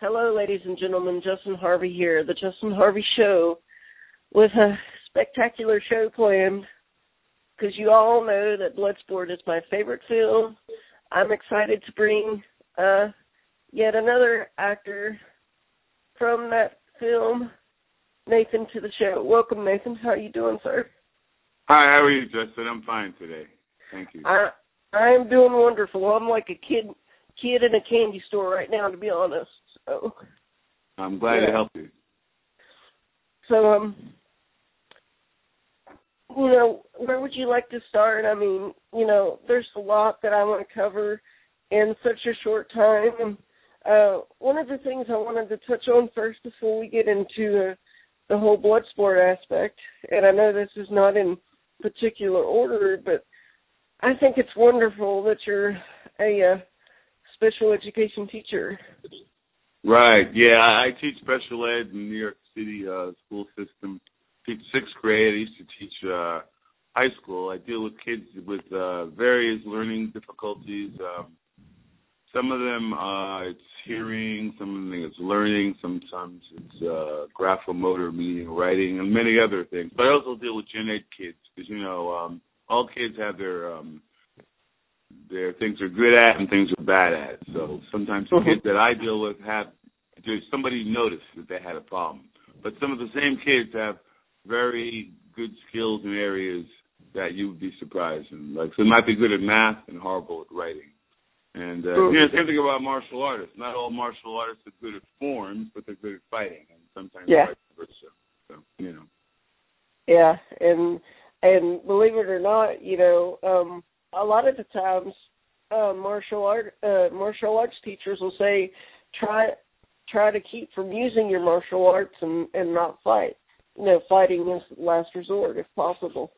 Hello, ladies and gentlemen. Justin Harvey here, The Justin Harvey Show, with a spectacular show planned. Because you all know that Bloodsport is my favorite film. I'm excited to bring uh, yet another actor from that film, Nathan, to the show. Welcome, Nathan. How are you doing, sir? Hi, how are you, Justin? I'm fine today. Thank you. I I am doing wonderful. I'm like a kid kid in a candy store right now, to be honest. So I'm glad yeah. to help you. So um you know, where would you like to start? I mean, you know, there's a lot that I want to cover in such a short time and uh, one of the things I wanted to touch on first before we get into uh, the whole blood sport aspect, and I know this is not in particular order, but I think it's wonderful that you're a uh, special education teacher. Right. Yeah, I teach special ed in New York City uh, school system. Teach sixth grade. I used to teach uh, high school. I deal with kids with uh, various learning difficulties. Um, some of them uh, it's hearing, some of them it's learning, sometimes it's uh, graphomotor, meaning writing, and many other things. But I also deal with gen ed kids because you know um, all kids have their um, their things they're good at and things they're bad at. So sometimes the kids that I deal with have somebody noticed that they had a problem, but some of the same kids have very good skills in areas that you would be surprised in. Like so, they might be good at math and horrible at writing. And uh, you know, same thing about martial artists. Not all martial artists are good at forms, but they're good at fighting, and sometimes Yeah. vice versa. So you know. Yeah, and and believe it or not, you know, um, a lot of the times, uh, martial art uh, martial arts teachers will say, try try to keep from using your martial arts and and not fight. You know, fighting is last resort if possible.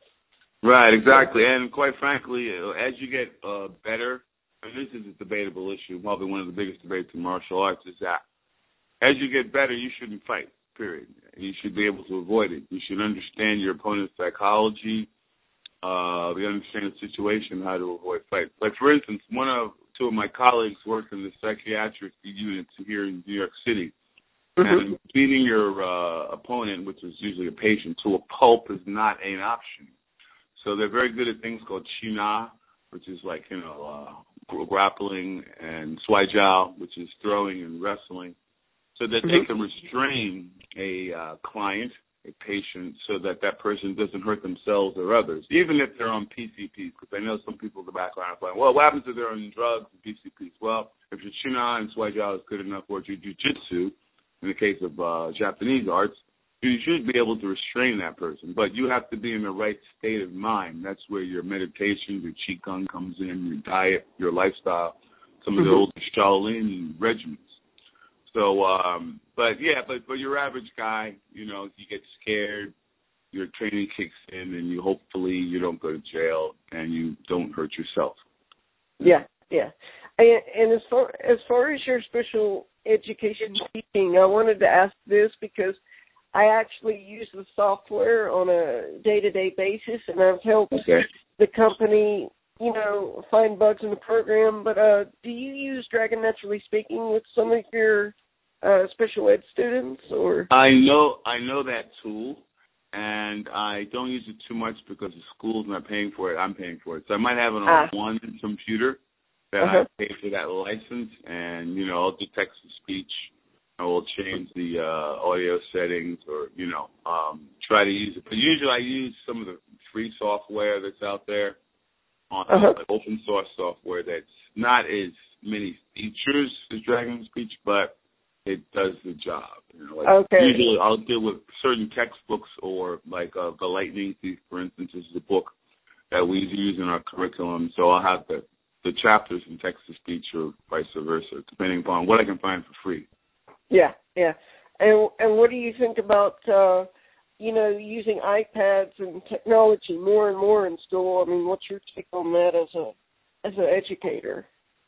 Right, exactly. And quite frankly, uh, as you get uh, better, and this is a debatable issue, probably one of the biggest debates in martial arts, is that as you get better, you shouldn't fight. Period. You should be able to avoid it. You should understand your opponent's psychology. Uh, you understand the situation, how to avoid fights. Like for instance, one of two of my colleagues worked in the psychiatric units here in New York City. Mm-hmm. And beating your uh, opponent, which is usually a patient, to a pulp is not an option. So they're very good at things called chin na, which is like you know uh, grappling, and shuai jiao, which is throwing and wrestling, so that they Mhm. can restrain a uh, client, a patient, so that that person doesn't hurt themselves or others, even if they're on PCPs. Because I know some people in the background are like, well, what happens if they're on drugs and PCPs? Well, if your chin na and shuai jiao is good enough, or your jujitsu, in the case of uh, Japanese arts, you should be able to restrain that person, but you have to be in the right state of mind. That's where your meditation, your qigong comes in, your diet, your lifestyle, some of the Mhm. old Shaolin regimens. So, um, but yeah, but for your average guy, you know, you get scared, your training kicks in, and you hopefully you don't go to jail and you don't hurt yourself. Yeah, yeah. And, and as far as far as your special education teaching, I wanted to ask this because I actually use the software on a day-to-day basis, and I've helped Okay. the company, you know, find bugs in the program. But uh, do you use Dragon Naturally Speaking with some of your uh, special ed students, or? I know I know that tool, and I don't use it too much because the school's not paying for it. I'm paying for it, so I might have it on Ah. one computer that Uh-huh. I pay for that license, and you know I'll do text to speech. I will change the uh, audio settings, or you know, um, try to use it. But usually I use some of the free software that's out there, on Uh-huh. like open source software that's not as many features as Dragon Speech, but it does the job. You know, like Okay. Usually, I'll deal with certain textbooks or like uh, the Lightning Thief, for instance, is a book that we use in our curriculum. So I'll have the the chapters in text to speech or vice versa, depending upon what I can find for free. Yeah, yeah. And and what do you think about uh you know using iPads and technology more and more in school? I mean, what's your take on that as a as an educator?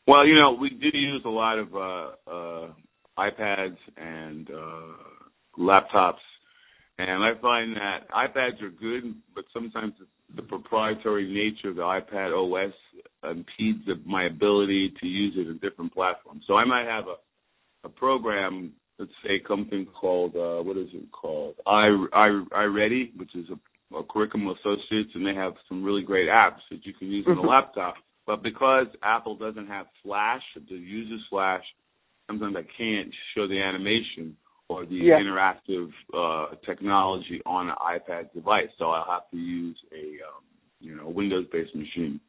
Well, you know, we do use a lot of uh, uh, iPads and uh, laptops, and I find that iPads are good, but sometimes the proprietary nature of the iPad OS impedes my ability to use it in different platforms. So I might have a, a program, let's say something called uh, what is it called? I I iReady, which is a, a curriculum associates, and they have some really great apps that you can use on a laptop but because Apple doesn't have Flash, the user Flash, sometimes I can't show the animation or the yeah. interactive uh, technology on an iPad device. So I'll have to use a um, you know Windows-based machine.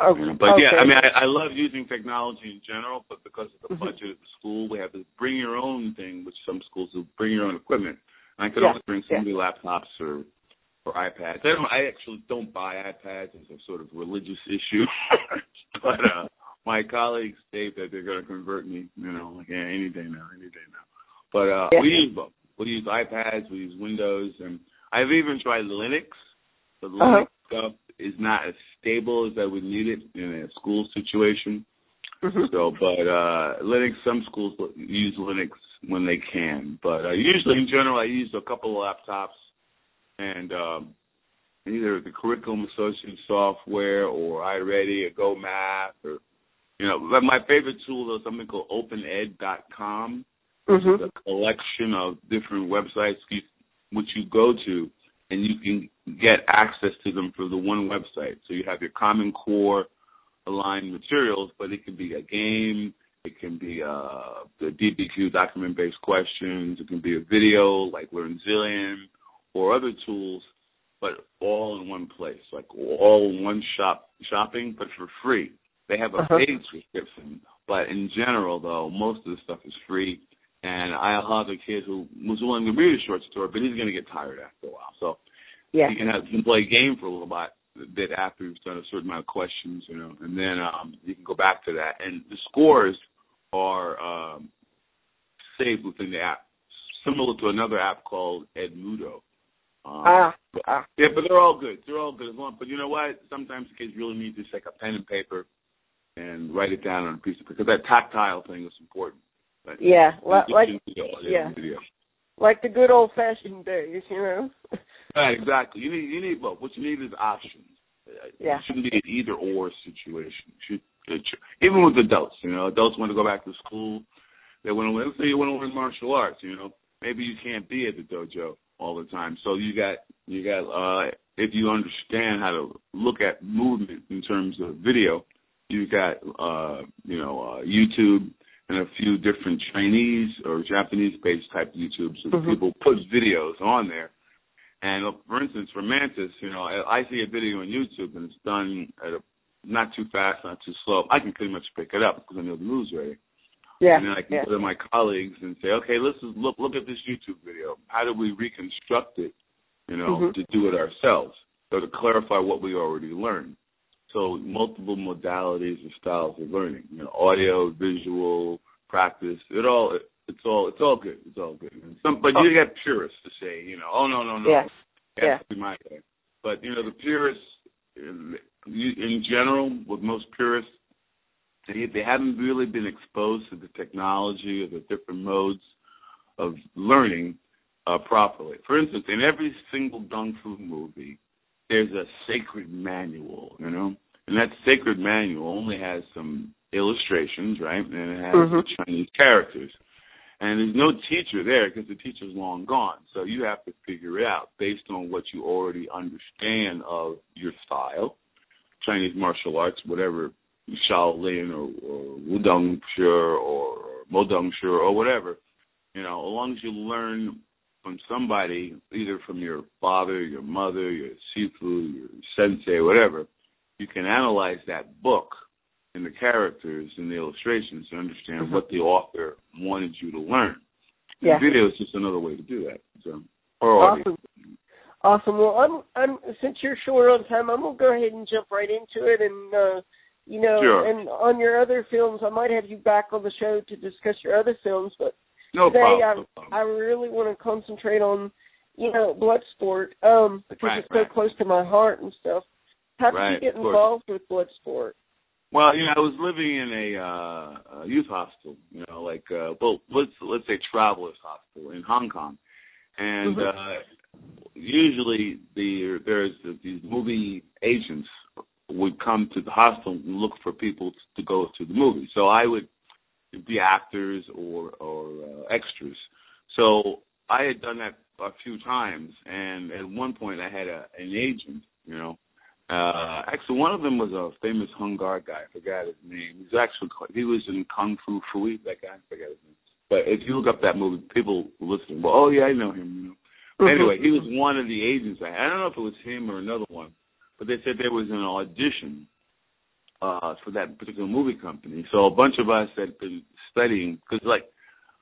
Okay. but okay. yeah, I mean, I, I love using technology in general, but because of the mm-hmm. budget of the school, we have to bring your own thing, which some schools do, bring your own equipment. And I could yeah. only bring so yeah. many laptops or or iPads. I don't. I actually don't buy iPads as a sort of religious issue, but uh, my colleagues state that they're going to convert me. You know, like yeah, any day now, any day now. But uh, yeah. we use both. We use iPads, we use Windows, and I've even tried Linux. The Linux uh-huh. stuff is not as stable as I would need it in a school situation. Mm-hmm. So, but uh Linux, some schools use Linux when they can, but uh, usually in general, I use a couple of laptops and um, either the curriculum associated software or iReady or Go Math or you know, but my favorite tool is something called OpenEd.com, which mm-hmm. is a collection of different websites which you go to, and you can get access to them through the one website. So you have your Common Core aligned materials, but it can be a game, it can be uh, the DBQ document-based questions, it can be a video like LearnZillion, or other tools, but all in one place, like all in one shop shopping, but for free. They have a uh-huh. paid subscription, but in general, though, most of the stuff is free. And I have a kid who was willing to read a short story, but he's going to get tired after a while. So yeah. he can have he can play a game for a little bit, bit after he's done a certain amount of questions, you know, and then um, you can go back to that. And the scores are um, saved within the app, similar to another app called Edmodo. Um, ah, ah. Yeah, but they're all good. They're all good as long. But you know what? Sometimes the kids really need just like a pen and paper and write it down on a piece of paper because that tactile thing is important. But yeah, like, like yeah, like the good old fashioned days, you know. right, exactly. You need you need both. What you need is options. Yeah. It shouldn't be an either or situation. Should, it should, even with adults, you know, adults want to go back to school. They want to. Let's say you want to learn martial arts. You know, maybe you can't be at the dojo all the time. So you got you got uh if you understand how to look at movement in terms of video, you got uh you know uh YouTube and a few different Chinese or Japanese based type YouTubes so mm-hmm. people put videos on there. And uh, for instance, for Mantis, you know, I, I see a video on YouTube and it's done at a not too fast, not too slow. I can pretty much pick it up because I know the moves already. Yeah. And then I can yeah. go to my colleagues and say, okay, let's look look at this YouTube video. How do we reconstruct it? You know, mm-hmm. to do it ourselves. So to clarify what we already learned. So multiple modalities and styles of learning. You know, audio, visual, practice. It all it's all it's all good. It's all good. And some, but oh. you get purists to say, you know, oh no no no, that's yeah. be my way. But you know, the purists in, in general, with most purists, they, they haven't really been exposed to the technology or the different modes of learning uh, properly. For instance, in every single kung fu movie, there's a sacred manual, you know, and that sacred manual only has some illustrations, right, and it has mm-hmm. the Chinese characters. And there's no teacher there because the teacher's long gone. So you have to figure it out based on what you already understand of your style, Chinese martial arts, whatever Shaolin or, or Wudang Shi or Modong Shi or whatever. You know, as long as you learn from somebody, either from your father, your mother, your sifu, your sensei, whatever, you can analyze that book and the characters and the illustrations to understand mm-hmm. what the author wanted you to learn. Yeah. The video is just another way to do that. So, or awesome. Awesome. Well, I'm, I'm since you're short on time, I'm gonna go ahead and jump right into it and. uh you know, sure. and on your other films, I might have you back on the show to discuss your other films. But No today problem. I I really want to concentrate on you know blood sport um because Right, it's so right. close to my heart and stuff. How did Right, you get involved with blood sport? Well, you know, I was living in a, uh, a youth hostel, you know, like uh well let's let's say travelers hostel in Hong Kong. And Mhm. uh usually the there's these movie agents would come to the hostel and look for people to go to the movie. So I would be actors or or uh, extras. So I had done that a few times, and at one point I had a an agent. You know, uh, actually one of them was a famous Hung guy. I forgot his name. He's actually he was in Kung Fu Fui. That guy, I forgot his name. But if you look up that movie, people listen. Well, oh yeah, I know him. You know. Anyway, he was one of the agents. I, I don't know if it was him or another one, but they said there was an audition uh for that particular movie company. So a bunch of us had been studying because like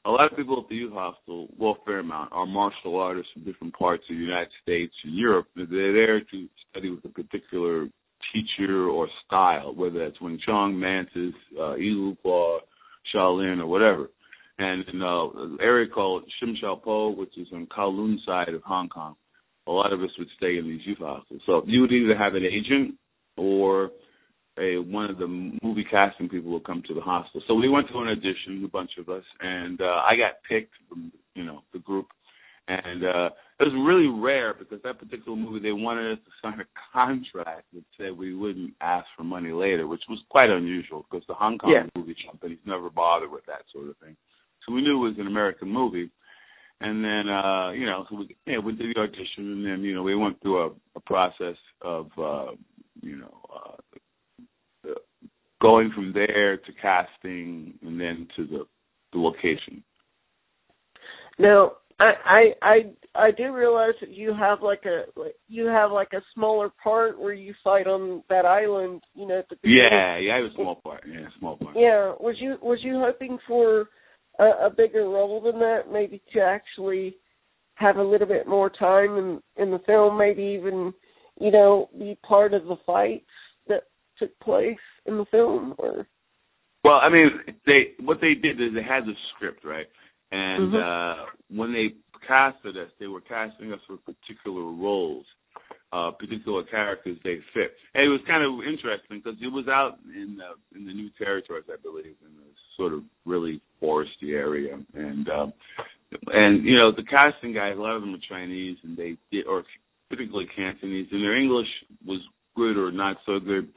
a lot of people at the youth hostel, well, a fair amount, are martial artists from different parts of the United States and Europe. They're there to study with a particular teacher or style, whether that's Wing Chun, Mantis, uh, Eagle Claw, Shaolin, or whatever. And in uh, an area called Sham Shui Po, which is on Kowloon side of Hong Kong, a lot of us would stay in these youth hostels. So you would either have an agent or a one of the movie casting people would come to the hostel. So we went to an audition, a bunch of us, and uh, I got picked from you know the group. And uh, it was really rare because that particular movie they wanted us to sign a contract that said we wouldn't ask for money later, which was quite unusual because the Hong Kong Yeah. movie companies never bothered with that sort of thing. So we knew it was an American movie. And then, uh, you know, so we, yeah, we did the audition, and then, you know, we went through a, a process of, uh, you know, uh, going from there to casting, and then to the the location. Now, I I I I do realize that you have like a like, you have like a smaller part where you fight on that island, you know, at the beginning. Yeah, yeah, it was a small part. Yeah, a small part. Yeah, was you was you hoping for a, a bigger role than that, maybe to actually have a little bit more time in in the film, maybe even you know be part of the fights that took place in the film, or Well, I mean, they what they did is they had the script, right? And Mhm. uh when they casted us, they were casting us for particular roles, uh particular characters they fit. And it was kind of interesting because it was out in the in the new territories, I believe, in the sort of really foresty area, and um and you know the casting guys, a lot of them are Chinese, and they did, or particularly Cantonese, and their English was good or not so good.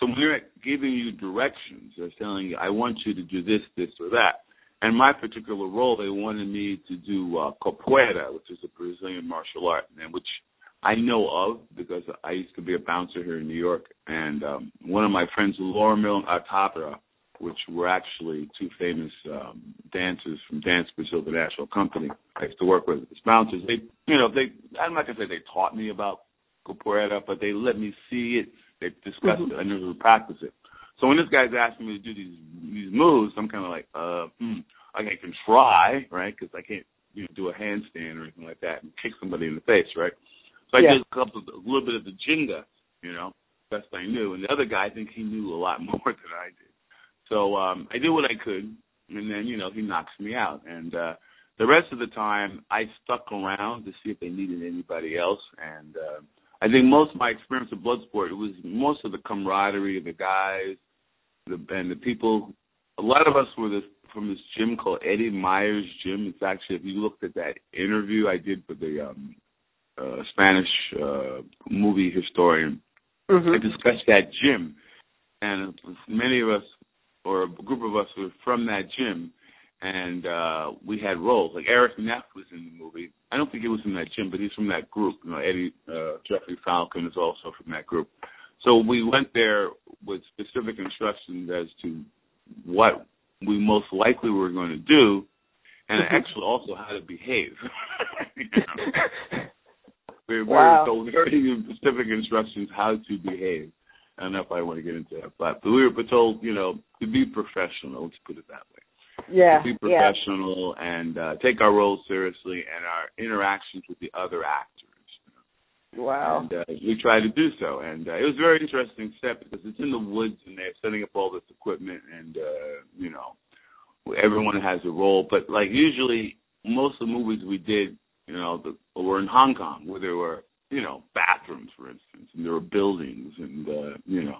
So when they're giving you directions, they're telling you, I want you to do this, this, or that. And my particular role, they wanted me to do uh, capoeira, which is a Brazilian martial art, and which I know of because I used to be a bouncer here in New York. And um, one of my friends, Laura Mill Atapra, which were actually two famous um, dancers from Dance Brazil, the national company I used to work with as bouncers. They, you know, they, I'm not to say they taught me about capoeira, but they let me see it they discussed Mhm. it. I never practiced it. So when this guy's asking me to do these these moves, I'm kind of like, uh, hmm, I can try, right? Because I can't, you know, do a handstand or anything like that and kick somebody in the face, right? So I Yeah. did a couple, a little bit of the ginga, you know, best I knew. And the other guy, I think he knew a lot more than I did. So um I did what I could, and then you know he knocks me out. And uh the rest of the time, I stuck around to see if they needed anybody else. And uh, I think most of my experience with Bloodsport, it was most of the camaraderie of the guys, the and the people. A lot of us were this from this gym called Eddie Myers Gym. It's actually, if you looked at that interview I did with the um, uh, Spanish uh, movie historian, I Mhm. discussed that gym, and many of us, or a group of us, were from that gym, and uh we had roles. Like Eric Neff was in the movie. I don't think he was from that gym, but he's from that group. You know, Eddie uh, Jeffrey Falcon is also from that group. So we went there with specific instructions as to what we most likely were going to do, and Mhm. actually also how to behave. You know? We were Wow. told very specific instructions how to behave. I don't know if I want to get into that, but we were told, you know, to be professional. Let's put it that way. Yeah, be yeah. professional and uh, take our roles seriously and our interactions with the other actors. Wow. And uh, we tried to do so, and uh, it was a very interesting set because it's in the woods and they're setting up all this equipment, and uh, you know, everyone has a role, but like usually most of the movies we did, you know, the, were in Hong Kong where there were you know bathrooms, for instance, and there were buildings, and uh, you know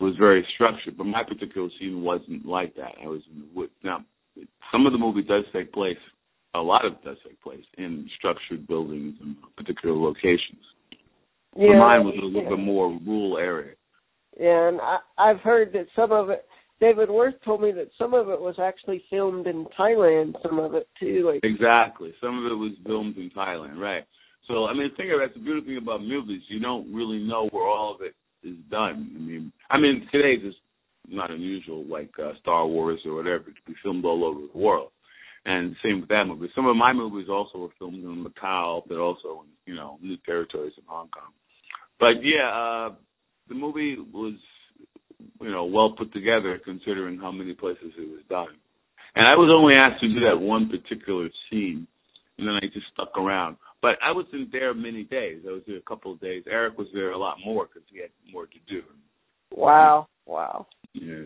was very structured. But my particular scene wasn't like that. I was in the woods. Now, some of the movie does take place. A lot of it does take place in structured buildings and particular locations. Yeah, but mine was a little yeah. bit more rural area. Yeah, and I, I've heard that some of it. David Worth told me that some of it was actually filmed in Thailand. Some of it too, like Exactly. Some of it was filmed in Thailand, right? So I mean, think of it. That's the beautiful thing about movies. You don't really know where all of it is done. I mean, I mean today it's not unusual, like uh, Star Wars or whatever, to be filmed all over the world. And same with that movie. Some of my movies also were filmed in Macau, but also in you know new territories in Hong Kong. But yeah, uh, the movie was you know well put together considering how many places it was done. And I was only asked to do that one particular scene, and then I just stuck around. But I wasn't there many days. I was there a couple of days. Eric was there a lot more because he had more to do. wow, wow. Yeah.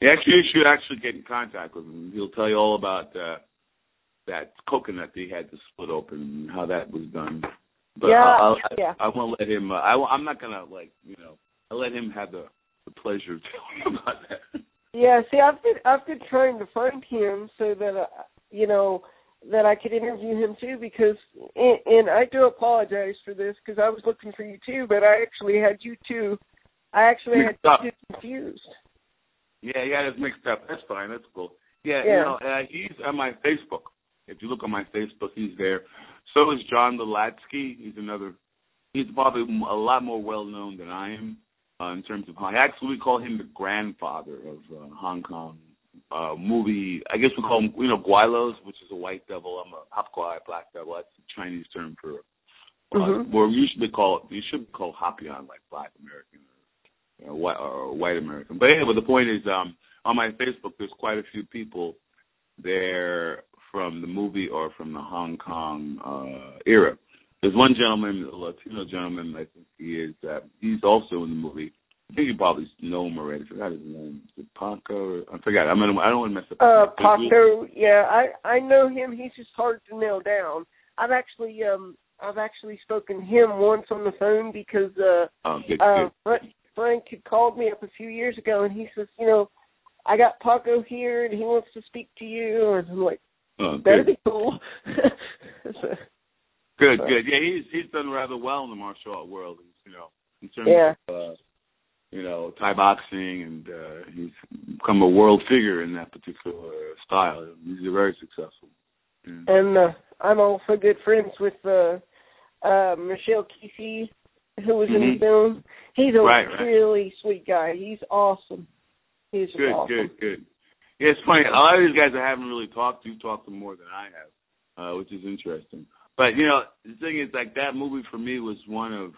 Yeah, actually, you should actually get in contact with him. He'll tell you all about uh, that coconut that he had to split open and how that was done. But Yeah, I'll, I, yeah. I won't let him. Uh, I, I'm not gonna like you know. I'll let him have the the pleasure of telling about that. Yeah, see, I've been I've been trying to find him so that uh, you know that I could interview him too because and, and I do apologize for this because I was looking for you too, but I actually had you too. I actually had Mixed up. you confused. Yeah, yeah, it's mixed up. That's fine. That's cool. Yeah, Yeah. you know, uh, he's on my Facebook. If you look on my Facebook, he's there. So is John Delatsky. He's another. He's probably a lot more well known than I am uh, in terms of Hong. Actually, we call him the grandfather of uh, Hong Kong uh, movie. I guess we call him, you know, Guilos, which is a white devil. I'm a Hap Guai, black devil. That's the Chinese term for. Uh, Mhm. Or you should be called. You should be called Hopion, like Black American or, or white or white American. But anyway, the point is, um, on my Facebook, there's quite a few people there from the movie or from the Hong Kong uh, era. There's one gentleman, a Latino gentleman, I think he is. Uh, he's also in the movie. I think you probably know him already. I forgot his name. Is it Paco? I forgot. I'm gonna, I don't want to mess up. Uh. Paco, yeah, I I know him. He's just hard to nail down. I've actually um I've actually spoken to him once on the phone because uh Oh, good, uh good. Frank, Frank had called me up a few years ago and he says, you know, I got Paco here and he wants to speak to you and I'm like, Oh, that'd good. be cool. So, Good, So- good. Yeah, he's he's done rather well in the martial art world. You know, in terms Yeah. of uh, you know Thai boxing, and uh, he's become a world figure in that particular style. He's very successful. Yeah. and uh, I'm also good friends with uh uh Michel Qissi who was in Mhm. the film. He's a Right, right. really sweet guy. He's awesome. He's Good, awesome. good, good. Yeah, it's funny. A lot of these guys I haven't really talked to you talked to more than I have, uh, which is interesting. But you know, the thing is, like that movie for me was one of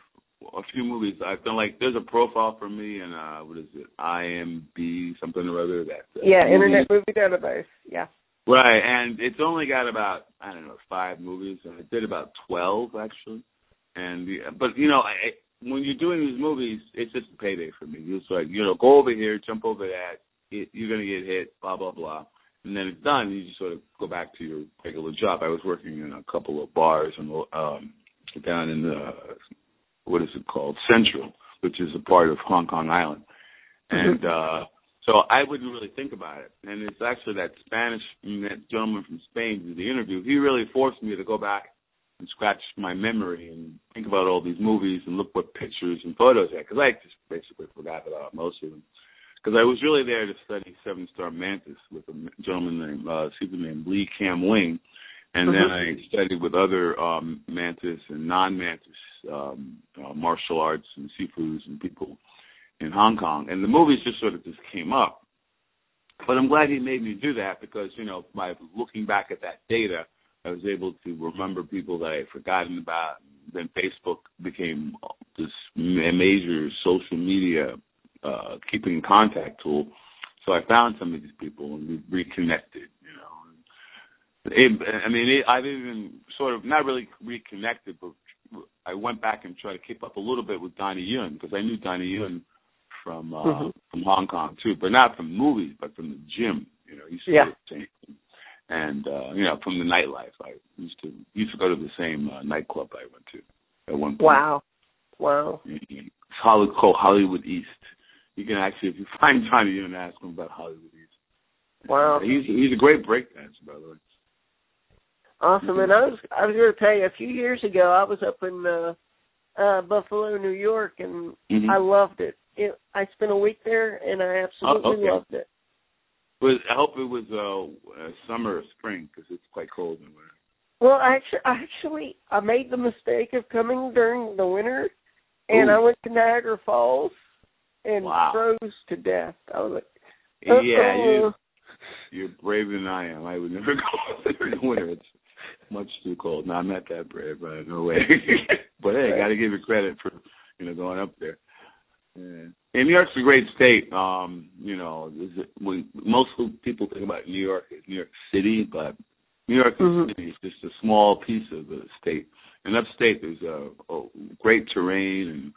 a few movies I feel like there's a profile for me, and uh, what is it, IMB something or other that. Uh, Yeah, movie- Internet Movie Database. Yeah. Right, and it's only got about I don't know five movies, and it did about twelve actually. And the, but you know, I, when you're doing these movies, it's just a payday for me. It's like you know, go over here, jump over that, it, you're gonna get hit, blah blah blah, and then it's done. You just sort of go back to your regular job. I was working in a couple of bars and um, down in the what is it called Central, which is a part of Hong Kong Island, and. uh so I wouldn't really think about it. And it's actually that Spanish that gentleman from Spain did the interview. He really forced me to go back and scratch my memory and think about all these movies and look what pictures and photos I had because I just basically forgot about most of them. Because I was really there to study Seven Star Mantis with a gentleman named uh, Sifu named Lee Kam Wing, and then I studied with other um, mantis and non-mantis um, uh, martial arts and sifus and people in Hong Kong, and the movies just sort of just came up. But I'm glad he made me do that because you know by looking back at that data, I was able to remember people that I had forgotten about. Then Facebook became this major social media uh, keeping contact tool. So I found some of these people and we reconnected. You know, it, I mean, it, I've even sort of not really reconnected, but I went back and tried to keep up a little bit with Donnie Yen because I knew Donnie Yen from uh, Mhm. from Hong Kong too, but not from movies, but from the gym. You know, used to Yeah. the same. And uh, you know, from the nightlife, I used to used to go to the same uh, nightclub I went to at one point. Wow. Wow. It's Hollywood, called Hollywood East. You can actually, if you find you can ask him about Hollywood East. Wow. He's he's a great breakdancer, by the way. Awesome. And I was I was going to tell you a few years ago I was up in uh, uh Buffalo, New York, and Mhm. I loved it. it. I spent a week there, and I absolutely okay. loved it. But I hope it was uh, uh summer or spring because it's quite cold in winter. Well, actually, I actually, I made the mistake of coming during the winter, and Ooh. I went to Niagara Falls and Wow. froze to death. I was like, Yeah, Uh-oh. you you're braver than I am. I would never go there in the winter. It's much too cold. No, I'm not that brave. Uh, no way. but hey, Right. got to give you credit for you know going up there. Yeah. And New York's a great state. Um, you know, is it, we, most people think about New York as New York City, but New York Mhm. City is just a small piece of the state. And upstate, there's a, a great terrain and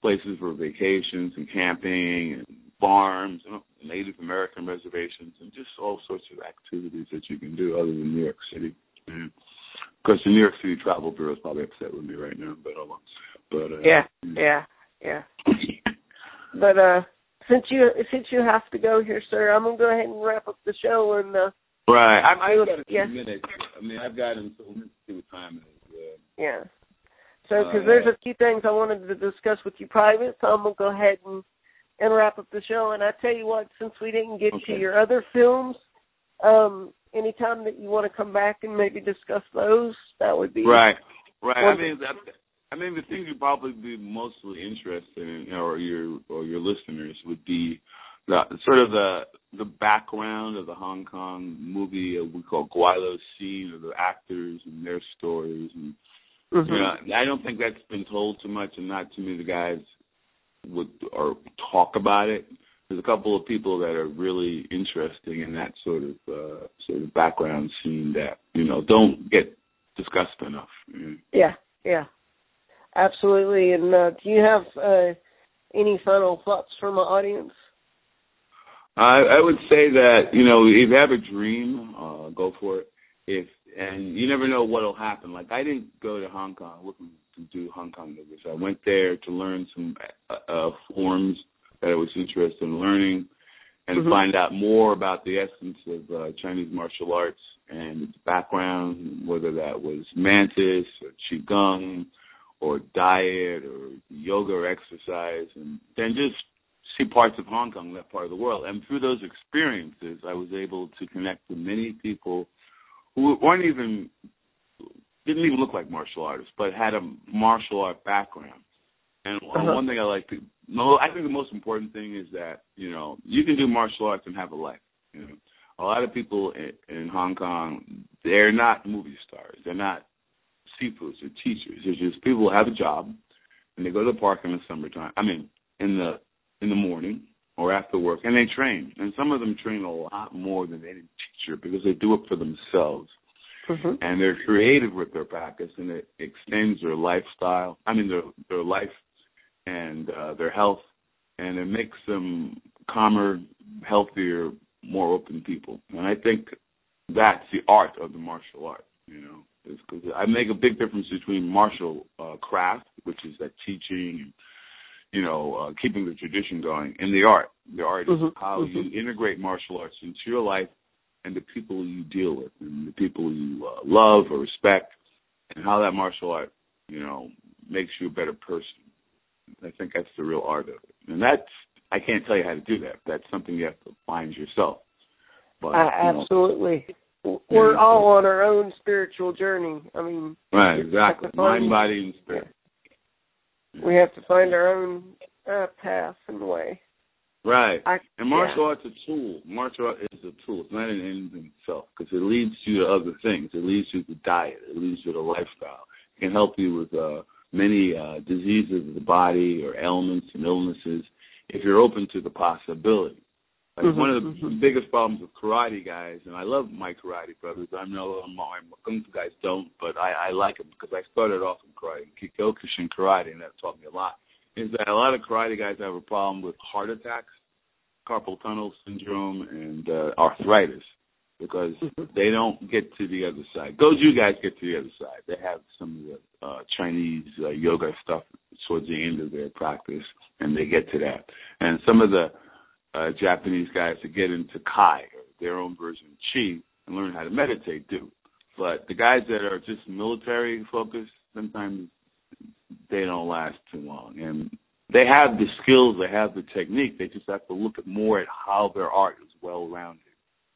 places for vacations and camping and farms, you know, Native American reservations, and just all sorts of activities that you can do other than New York City. And of course, the New York City Travel Bureau is probably upset with me right now, but I won't. But uh, yeah, yeah, yeah. But uh, since you since you have to go here, sir, I'm gonna go ahead and wrap up the show. And uh, Right. I'm, I've got a few Yes. minutes. I mean, I've got until let's see what time it is. Uh, yeah, so because Uh, there's a few things I wanted to discuss with you private, so I'm gonna go ahead and and wrap up the show. And I tell you what, since we didn't get to your other films, um, anytime that you want to come back and maybe discuss those, that would be right. Right. I mean, that, I mean, the thing you'd probably be mostly interested in, or your or your listeners, would be the sort of the the background of the Hong Kong movie uh, we call Guilo scene, of the actors and their stories, and Mhm. you know, I don't think that's been told too much, and not too many guys would or talk about it. There's a couple of people that are really interesting in that sort of uh, sort of background scene that you know don't get discussed enough. Mm. Yeah, yeah, absolutely. And uh, do you have uh, any final thoughts from the audience? I, I would say that you know if you have a dream, uh, go for it. If and you never know what'll happen. Like I didn't go to Hong Kong looking to do Hong Kong movies. I went there to learn some uh, uh, forms that I was interested in learning, and Mhm. find out more about the essence of uh, Chinese martial arts and its background, whether that was mantis or qigong or diet or yoga or exercise, and then just see parts of Hong Kong, that part of the world. And through those experiences, I was able to connect with many people who weren't even didn't even look like martial artists, but had a martial art background. And Uh-huh. one thing I like to, no, I think the most important thing is that you know you can do martial arts and have a life. You know, a lot of people in, in Hong Kong, they're not movie stars. They're not sifus or teachers. They're just people who have a job and they go to the park in the summertime. I mean, in the in the morning or after work, and they train. And some of them train a lot more than any teacher because they do it for themselves Mhm. and they're creative with their practice, and it extends their lifestyle. I mean, their their life and uh, their health, and it makes them calmer, healthier, more open people. And I think that's the art of the martial art. You know, is because I make a big difference between martial uh, craft, which is that teaching and you know uh, keeping the tradition going, and the art. The art is Mhm, how mhm. you integrate martial arts into your life and the people you deal with and the people you uh, love or respect and how that martial art, you know, makes you a better person. I think that's the real art of it. And that's I can't tell you how to do that. That's something you have to find yourself. But Uh, you know, absolutely. We're Yeah. all on our own spiritual journey. I mean, right, exactly. to find- Mind, body and spirit. we have to find our own uh, path and way. Right. I, And martial art's a tool. Martial art is a tool. It's not an end in itself because it leads you to other things. It leads you to diet. It leads you to lifestyle. It can help you with uh, many uh, diseases of the body or ailments and illnesses if you're open to the possibility. Like Mhm, one of the mhm. biggest problems with karate guys, and I love my karate brothers. I know my kung fu guys don't, but I, I like them because I started off in karate, Kyokushin karate, and that taught me a lot. Is that a lot of karate guys have a problem with heart attacks carpal tunnel syndrome and uh, arthritis because Mm-hmm. they don't get to the other side. You guys get to the other side. They have some of the uh, Chinese uh, yoga stuff towards the end of their practice, and they get to that. And some of the uh, Japanese guys that get into Kai, or their own version of Chi, and learn how to meditate do. But the guys that are just military focused, sometimes they don't last too long. And they have the skills, they have the technique. They just have to look at more at how their art is well rounded.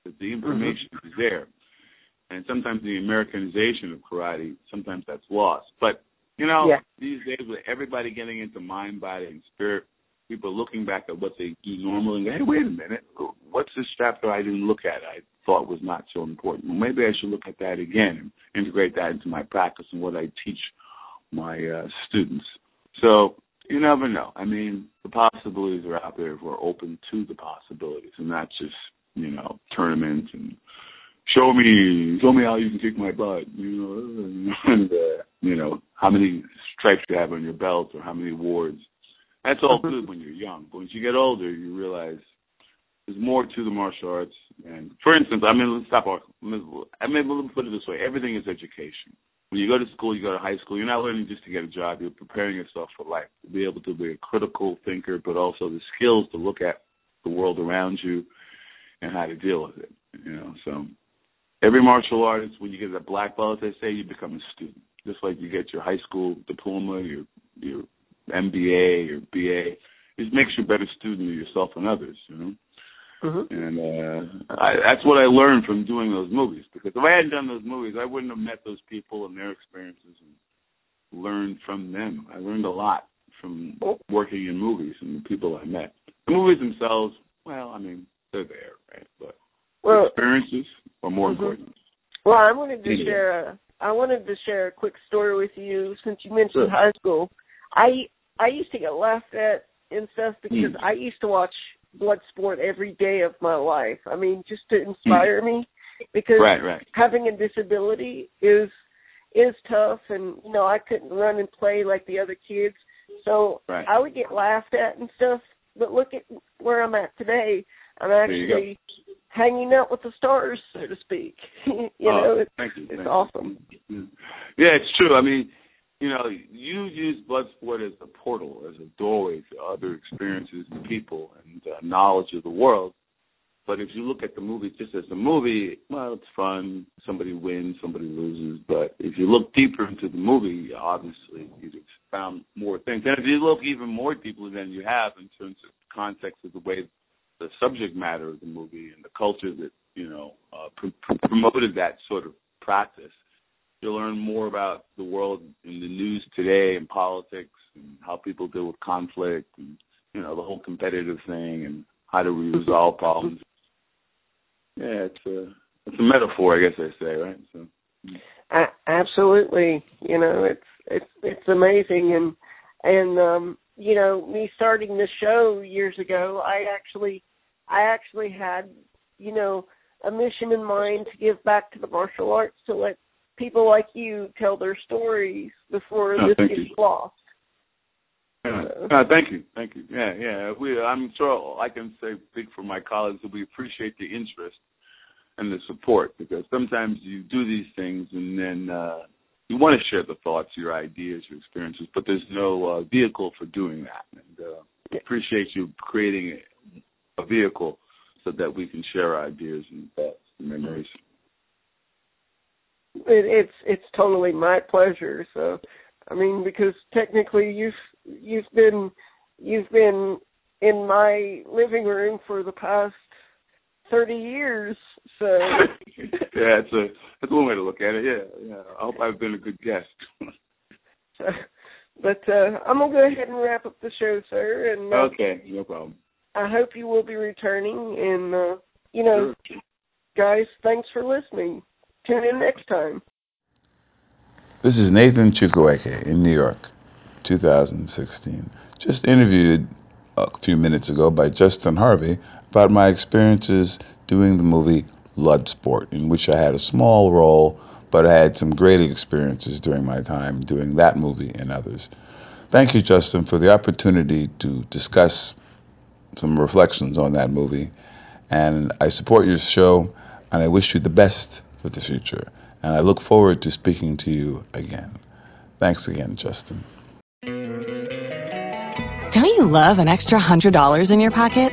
Because the information is there. And sometimes the Americanization of karate, sometimes that's lost. But you know, Yeah. these days with everybody getting into mind, body, and spirit, people looking back at what they do normally and go, hey, wait a minute, what's this chapter I didn't look at I thought was not so important? Well, maybe I should look at that again and integrate that into my practice and what I teach my uh, students. So you never know. I mean, the possibilities are out there if we're open to the possibilities and not just, you know, tournaments and show me show me how you can kick my butt, you know, and uh, you know, how many stripes you have on your belt or how many awards. That's all good when you're young. But once you get older you realize there's more to the martial arts and for instance, I mean let's stop I mean let me put it this way, everything is education. When you go to school, you go to high school, you're not learning just to get a job, you're preparing yourself for life, to be able to be a critical thinker, but also the skills to look at the world around you and how to deal with it. You know, so every martial artist, when you get a black belt, they say you become a student. Just like you get your high school diploma, your your MBA, your BA, it makes you a better student of yourself and others. You know, Mm-hmm. and uh, I, that's what I learned from doing those movies. Because if I hadn't done those movies, I wouldn't have met those people and their experiences and learned from them. I learned a lot from working in movies and the people I met. The movies themselves, well, I mean, they're there, right? But Well, experiences are more Mhm. important. Well, I wanted to Yeah. share a I wanted to share a quick story with you since you mentioned Sure. high school. I I used to get laughed at and stuff because Mm. I used to watch blood sport every day of my life. I mean, just to inspire me because Hmm. Right, right. having a disability is is tough and you know, I couldn't run and play like the other kids. So Right. I would get laughed at and stuff. But look at where I'm at today. I'm actually hanging out with the stars, so to speak. you Oh, know, it's thank you. it's awesome. Yeah, it's true. I mean, you know, you use blood sport as a portal, as a doorway to other experiences and people and uh, knowledge of the world. But if you look at the movie just as a movie, well, it's fun. Somebody wins, somebody loses. But if you look deeper into the movie, obviously you've found more things. And if you look even more deeply than you have in terms of context of the way the subject matter of the movie and the culture that you know uh, pr- pr- promoted that sort of practice, you'll learn more about the world in the news today and politics and how people deal with conflict and you know the whole competitive thing and how do we resolve problems. Yeah, it's a it's a metaphor, I guess I say, right? So A- absolutely. You know, it's it's it's amazing and and um you know, me starting the show years ago, I actually I actually had, you know, a mission in mind to give back to the martial arts to let people like you tell their stories before Oh, this gets you. lost. Yeah. Uh, thank you, thank you. Yeah, yeah. We, I'm sure I can say, speak for my colleagues that we appreciate the interest and the support because sometimes you do these things and then uh, you want to share the thoughts, your ideas, your experiences, but there's no uh, vehicle for doing that. And uh, appreciate you creating a, a vehicle so that we can share our ideas and thoughts and memories. It, it's it's totally my pleasure. So, I mean, because technically you've you've been you've been in my living room for the past thirty years. So, yeah, it's a that's one way to look at it. Yeah, yeah. I hope I've been a good guest. but uh, I'm gonna go ahead and wrap up the show, sir. And uh, okay, no problem. I hope you will be returning. And uh, you know, Sure. guys, thanks for listening. Tune in next time. This is Nathan Chukueke in New York, 2016. Just interviewed a few minutes ago by Justin Harvey about my experiences doing the movie Bloodsport, in which I had a small role, but I had some great experiences during my time doing that movie and others. Thank you, Justin, for the opportunity to discuss some reflections on that movie. And I support your show, and I wish you the best for the future. And I look forward to speaking to you again. Thanks again, Justin. Don't you love an extra $100 in your pocket?